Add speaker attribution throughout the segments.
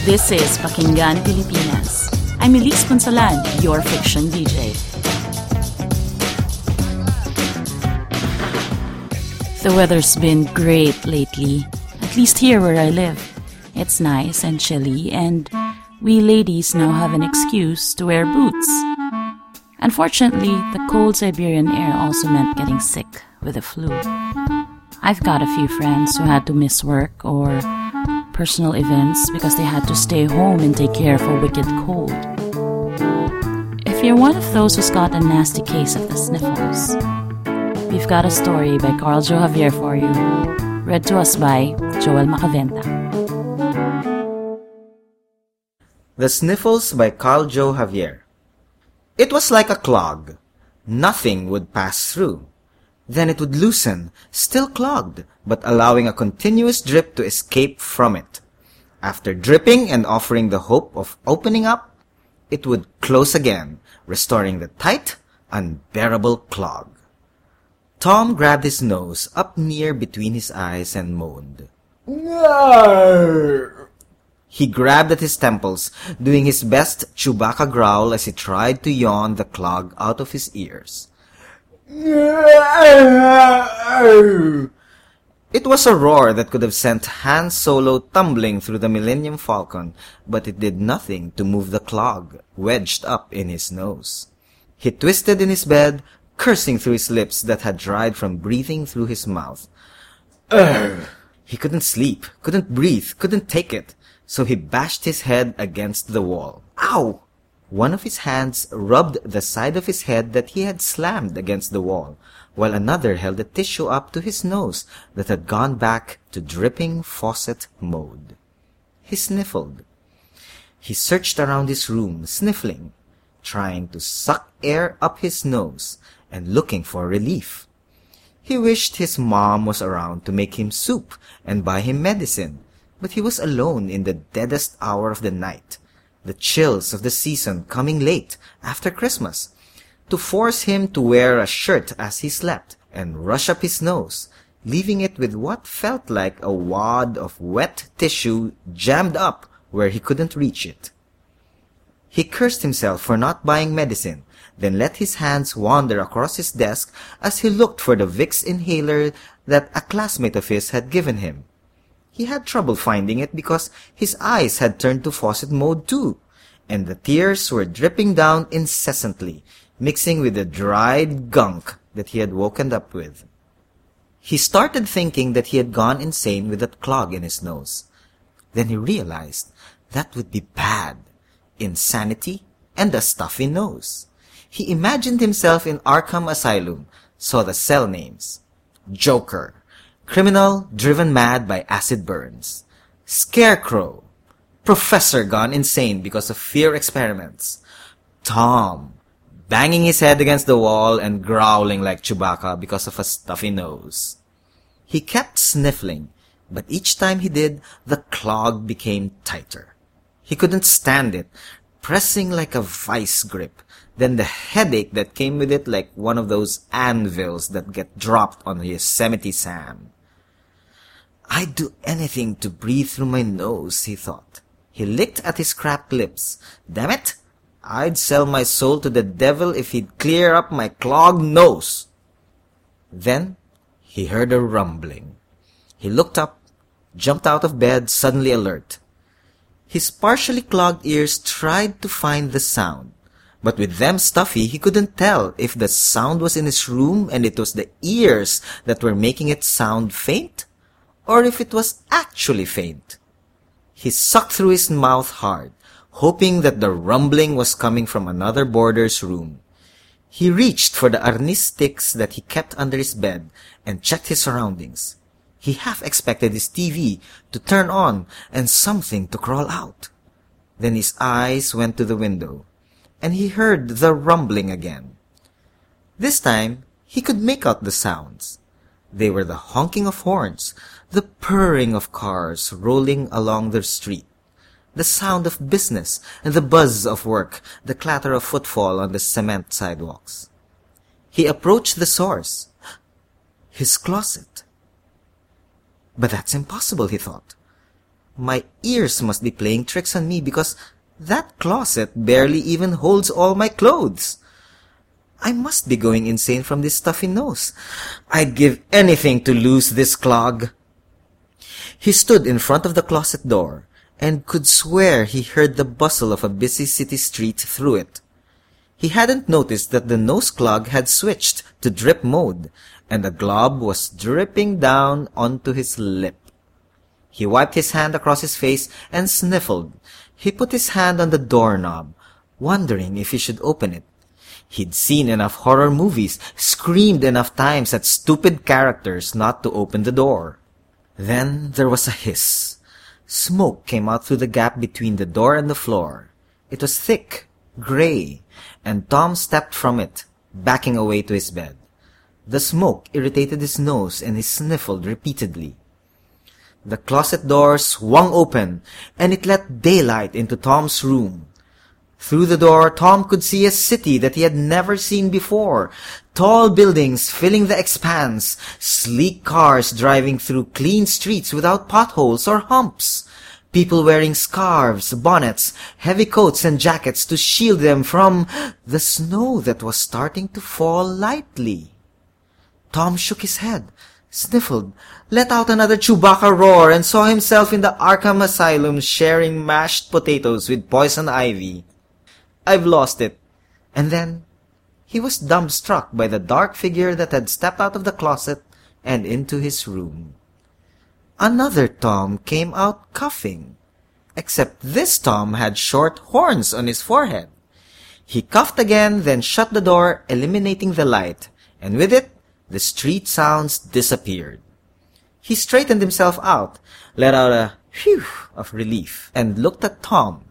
Speaker 1: This is Pakinggan Pilipinas. I'm Elise Punsalan, your fiction DJ. The weather's been great lately, at least here where I live. It's nice and chilly, and we ladies now have an excuse to wear boots. Unfortunately, the cold Siberian air also meant getting sick with the flu. I've got a few friends who had to miss work or personal events because they had to stay home and take care of a wicked cold. If you're one of those who's got a nasty case of the sniffles, we've got a story by Carljoe Javier for you, read to us by Joel Macaventa.
Speaker 2: The Sniffles by Carljoe Javier. It was like a clog. Nothing would pass through. Then it would loosen, still clogged, but allowing a continuous drip to escape from it. After dripping and offering the hope of opening up, it would close again, restoring the tight, unbearable clog. Tom grabbed his nose up near between his eyes and moaned. No! He grabbed at his temples, doing his best Chewbacca growl as he tried to yawn the clog out of his ears. It was a roar that could have sent Han Solo tumbling through the Millennium Falcon, but it did nothing to move the clog wedged up in his nose. He twisted in his bed, cursing through his lips that had dried from breathing through his mouth. Urgh! He couldn't sleep, couldn't breathe, couldn't take it, so he bashed his head against the wall. Ow! One of his hands rubbed the side of his head that he had slammed against the wall, while another held a tissue up to his nose that had gone back to dripping faucet mode. He sniffled. He searched around his room, sniffling, trying to suck air up his nose and looking for relief. He wished his mom was around to make him soup and buy him medicine, but he was alone in the deadest hour of the night, the chills of the season coming late after Christmas, to force him to wear a shirt as he slept and rush up his nose, leaving it with what felt like a wad of wet tissue jammed up where he couldn't reach it. He cursed himself for not buying medicine, then let his hands wander across his desk as he looked for the Vicks inhaler that a classmate of his had given him. He had trouble finding it because his eyes had turned to faucet mode too, and the tears were dripping down incessantly, mixing with the dried gunk that he had woken up with. He started thinking that he had gone insane with that clog in his nose. Then he realized that would be bad. Insanity and a stuffy nose. He imagined himself in Arkham Asylum, saw the cell names. Joker. Criminal driven mad by acid burns. Scarecrow. Professor gone insane because of fear experiments. Tom. Banging his head against the wall and growling like Chewbacca because of a stuffy nose. He kept sniffling, but each time he did, the clog became tighter. He couldn't stand it, pressing like a vice grip. Then the headache that came with it like one of those anvils that get dropped on Yosemite Sam. I'd do anything to breathe through my nose, he thought. He licked at his cracked lips. Damn it! I'd sell my soul to the devil if he'd clear up my clogged nose. Then he heard a rumbling. He looked up, jumped out of bed, suddenly alert. His partially clogged ears tried to find the sound, but with them stuffy, he couldn't tell if the sound was in his room and it was the ears that were making it sound faint, or if it was actually faint. He sucked through his mouth hard, hoping that the rumbling was coming from another boarder's room. He reached for the arnis sticks that he kept under his bed and checked his surroundings. He half expected his TV to turn on and something to crawl out. Then his eyes went to the window, and he heard the rumbling again. This time, he could make out the sounds. They were the honking of horns, the purring of cars rolling along the street, the sound of business and the buzz of work, the clatter of footfall on the cement sidewalks. He approached the source. His closet. But that's impossible, he thought. My ears must be playing tricks on me because that closet barely even holds all my clothes. I must be going insane from this stuffy nose. I'd give anything to lose this clog. He stood in front of the closet door and could swear he heard the bustle of a busy city street through it. He hadn't noticed that the nose clog had switched to drip mode and the glob was dripping down onto his lip. He wiped his hand across his face and sniffled. He put his hand on the doorknob, wondering if he should open it. He'd seen enough horror movies, screamed enough times at stupid characters not to open the door. Then there was a hiss. Smoke came out through the gap between the door and the floor. It was thick, gray, and Tom stepped from it, backing away to his bed. The smoke irritated his nose and he sniffled repeatedly. The closet door swung open and it let daylight into Tom's room. Through the door, Tom could see a city that he had never seen before. Tall buildings filling the expanse, sleek cars driving through clean streets without potholes or humps. People wearing scarves, bonnets, heavy coats and jackets to shield them from the snow that was starting to fall lightly. Tom shook his head, sniffled, let out another Chewbacca roar, and saw himself in the Arkham Asylum sharing mashed potatoes with Poison Ivy. I've lost it. And then he was dumbstruck by the dark figure that had stepped out of the closet and into his room. Another Tom came out coughing, except this Tom had short horns on his forehead. He coughed again, then shut the door, eliminating the light, and with it, the street sounds disappeared. He straightened himself out, let out a whew of relief, and looked at Tom.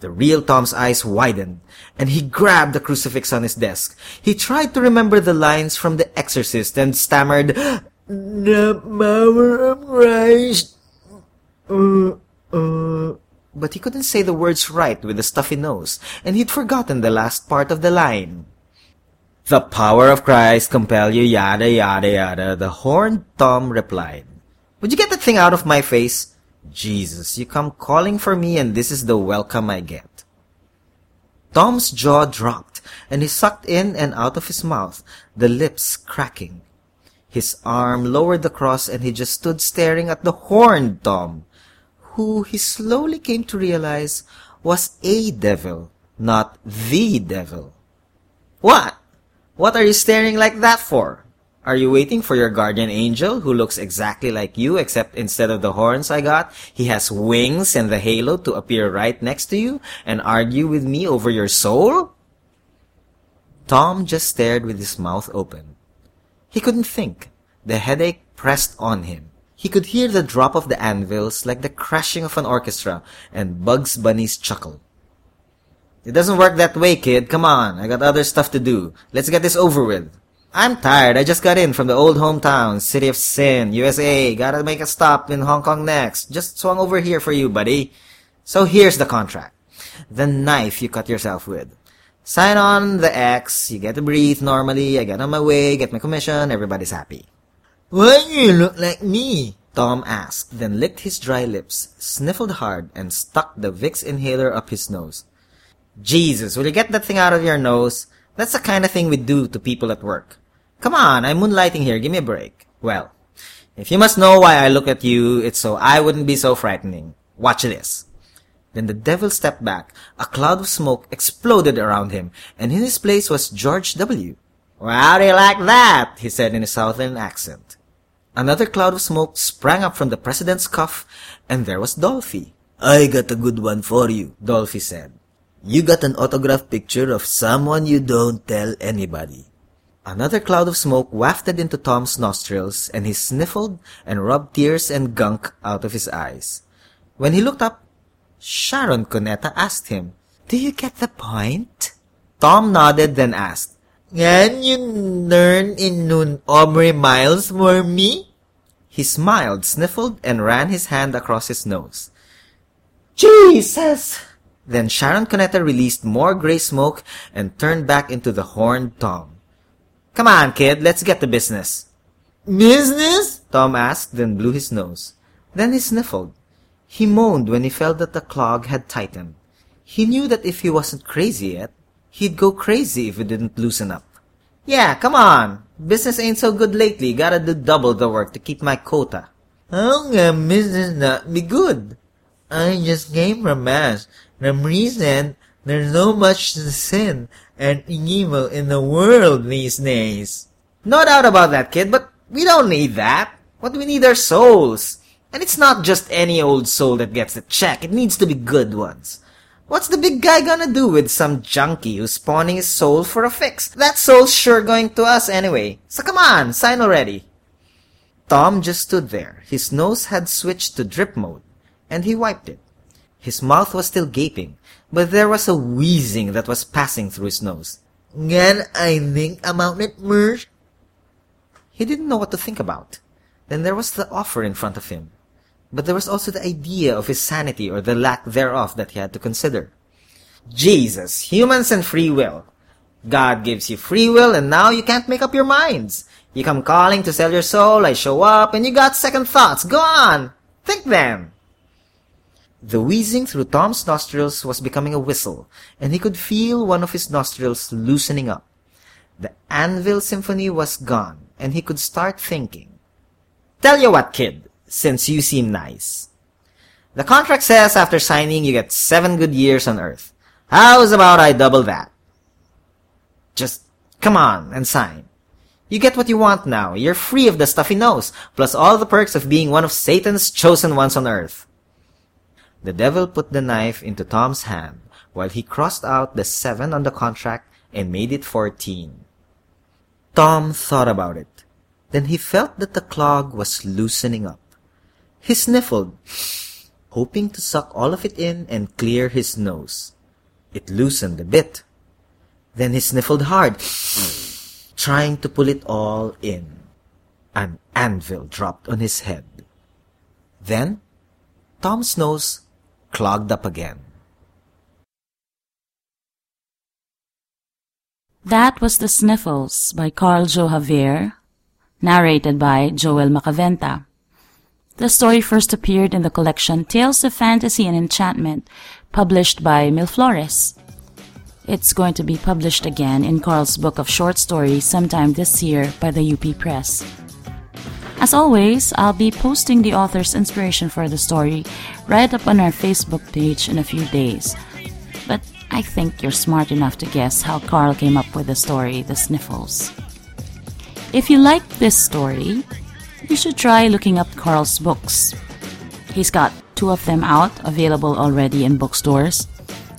Speaker 2: The real Tom's eyes widened, and he grabbed the crucifix on his desk. He tried to remember the lines from The Exorcist and stammered, The power of Christ. Uh, uh. But he couldn't say the words right with a stuffy nose, and he'd forgotten the last part of the line. The power of Christ compel you, yada, yada, yada, the horned Tom replied. Would you get that thing out of my face? Jesus, you come calling for me and this is the welcome I get. Tom's jaw dropped and he sucked in and out of his mouth, the lips cracking. His arm lowered the cross and he just stood staring at the horned Tom, who he slowly came to realize was a devil, not the devil. What? What are you staring like that for? Are you waiting for your guardian angel who looks exactly like you except instead of the horns I got, he has wings and the halo to appear right next to you and argue with me over your soul? Tom just stared with his mouth open. He couldn't think. The headache pressed on him. He could hear the drop of the anvils like the crashing of an orchestra and Bugs Bunny's chuckle. It doesn't work that way, kid. Come on. I got other stuff to do. Let's get this over with. I'm tired. I just got in from the old hometown, City of Sin, USA. Gotta make a stop in Hong Kong next. Just swung over here for you, buddy. So here's the contract. The knife you cut yourself with. Sign on the X, you get to breathe normally, I get on my way, get my commission, everybody's happy. Why you look like me? Tom asked, then licked his dry lips, sniffled hard, and stuck the Vicks inhaler up his nose. Jesus, will you get that thing out of your nose? That's the kind of thing we do to people at work. Come on, I'm moonlighting here, give me a break. Well, if you must know why I look at you, it's so I wouldn't be so frightening. Watch this. Then the devil stepped back. A cloud of smoke exploded around him, and in his place was George W. Well, how do you like that? he said in a southern accent. Another cloud of smoke sprang up from the president's cuff, and there was Dolphy. I got a good one for you, Dolphy said. You got an autographed picture of someone you don't tell anybody. Another cloud of smoke wafted into Tom's nostrils, and he sniffled and rubbed tears and gunk out of his eyes. When he looked up, Sharon Cuneta asked him, Do you get the point? Tom nodded, then asked, Can you learn in nun Aubrey Miles for me? He smiled, sniffled, and ran his hand across his nose. Jesus! Then Sharon Cuneta released more gray smoke and turned back into the horned Tom. Come on, kid, let's get to business. Business? Tom asked, then blew his nose. Then he sniffled. He moaned when he felt that the clog had tightened. He knew that if he wasn't crazy yet, he'd go crazy if it didn't loosen up. Yeah, come on. Business ain't so good lately. Gotta do double the work to keep my quota.
Speaker 3: Oh, How can business not be good? I just came from mass. The reason there's so much sin and evil in the world these days.
Speaker 2: No doubt about that, kid, but we don't need that. What we need are souls. And it's not just any old soul that gets the check. It needs to be good ones. What's the big guy gonna do with some junkie who's spawning his soul for a fix? That soul's sure going to us anyway. So come on, sign already. Tom just stood there. His nose had switched to drip mode, and he wiped it. His mouth was still gaping, but there was a wheezing that was passing through his nose.
Speaker 3: Can I think about it first?
Speaker 2: He didn't know what to think about. Then there was the offer in front of him. But there was also the idea of his sanity or the lack thereof that he had to consider. Jesus, humans and free will. God gives you free will and now you can't make up your minds. You come calling to sell your soul, I show up, and you got second thoughts. Go on! Think then! The wheezing through Tom's nostrils was becoming a whistle, and he could feel one of his nostrils loosening up. The Anvil Symphony was gone, and he could start thinking. Tell you what, kid, since you seem nice. The contract says after signing you get seven good years on Earth. How's about I double that? Just come on and sign. You get what you want now. You're free of the stuffy nose, plus all the perks of being one of Satan's chosen ones on earth. The devil put the knife into Tom's hand while he crossed out the seven on the contract and made it fourteen. Tom thought about it. Then he felt that the clog was loosening up. He sniffled, hoping to suck all of it in and clear his nose. It loosened a bit. Then he sniffled hard trying to pull it all in. An anvil dropped on his head. Then, Tom's nose clogged up again.
Speaker 1: That was The Sniffles by Carljoe Javier, narrated by Joel Macaventa. The story first appeared in the collection Tales of Fantasy and Enchantment, published by Milflores. It's going to be published again in Carl's book of short stories sometime this year by the UP Press. As always, I'll be posting the author's inspiration for the story right up on our Facebook page in a few days. But I think you're smart enough to guess how Carl came up with the story, The Sniffles. If you like this story, you should try looking up Carl's books. He's got two of them out, available already in bookstores.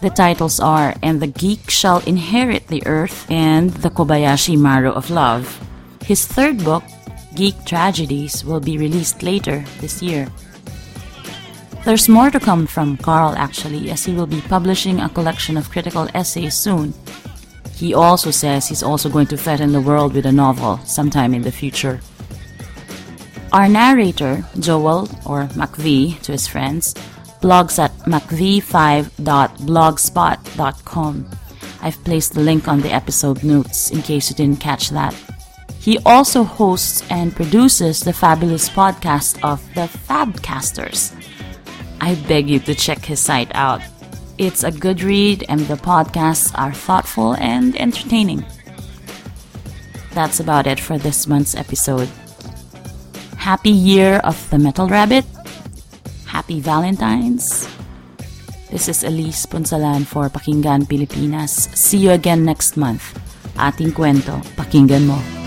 Speaker 1: The titles are And the Geek Shall Inherit the Earth and The Kobayashi Maru of Love. His third book, Geek Tragedies, will be released later this year. There's more to come from Carl actually, as he will be publishing a collection of critical essays soon. He also says he's also going to threaten the world with a novel sometime in the future. Our narrator, Joel, or MacV to his friends, blogs at macv5.blogspot.com. I've placed the link on the episode notes in case you didn't catch that. He also hosts and produces the fabulous podcast of the Fabcasters. I beg you to check his site out. It's a good read, and the podcasts are thoughtful and entertaining. That's about it for this month's episode. Happy Year of the Metal Rabbit Happy Valentine's. This is Elise Punsalan for Pakinggan Pilipinas. See you again next month. Ating kwento, pakinggan mo.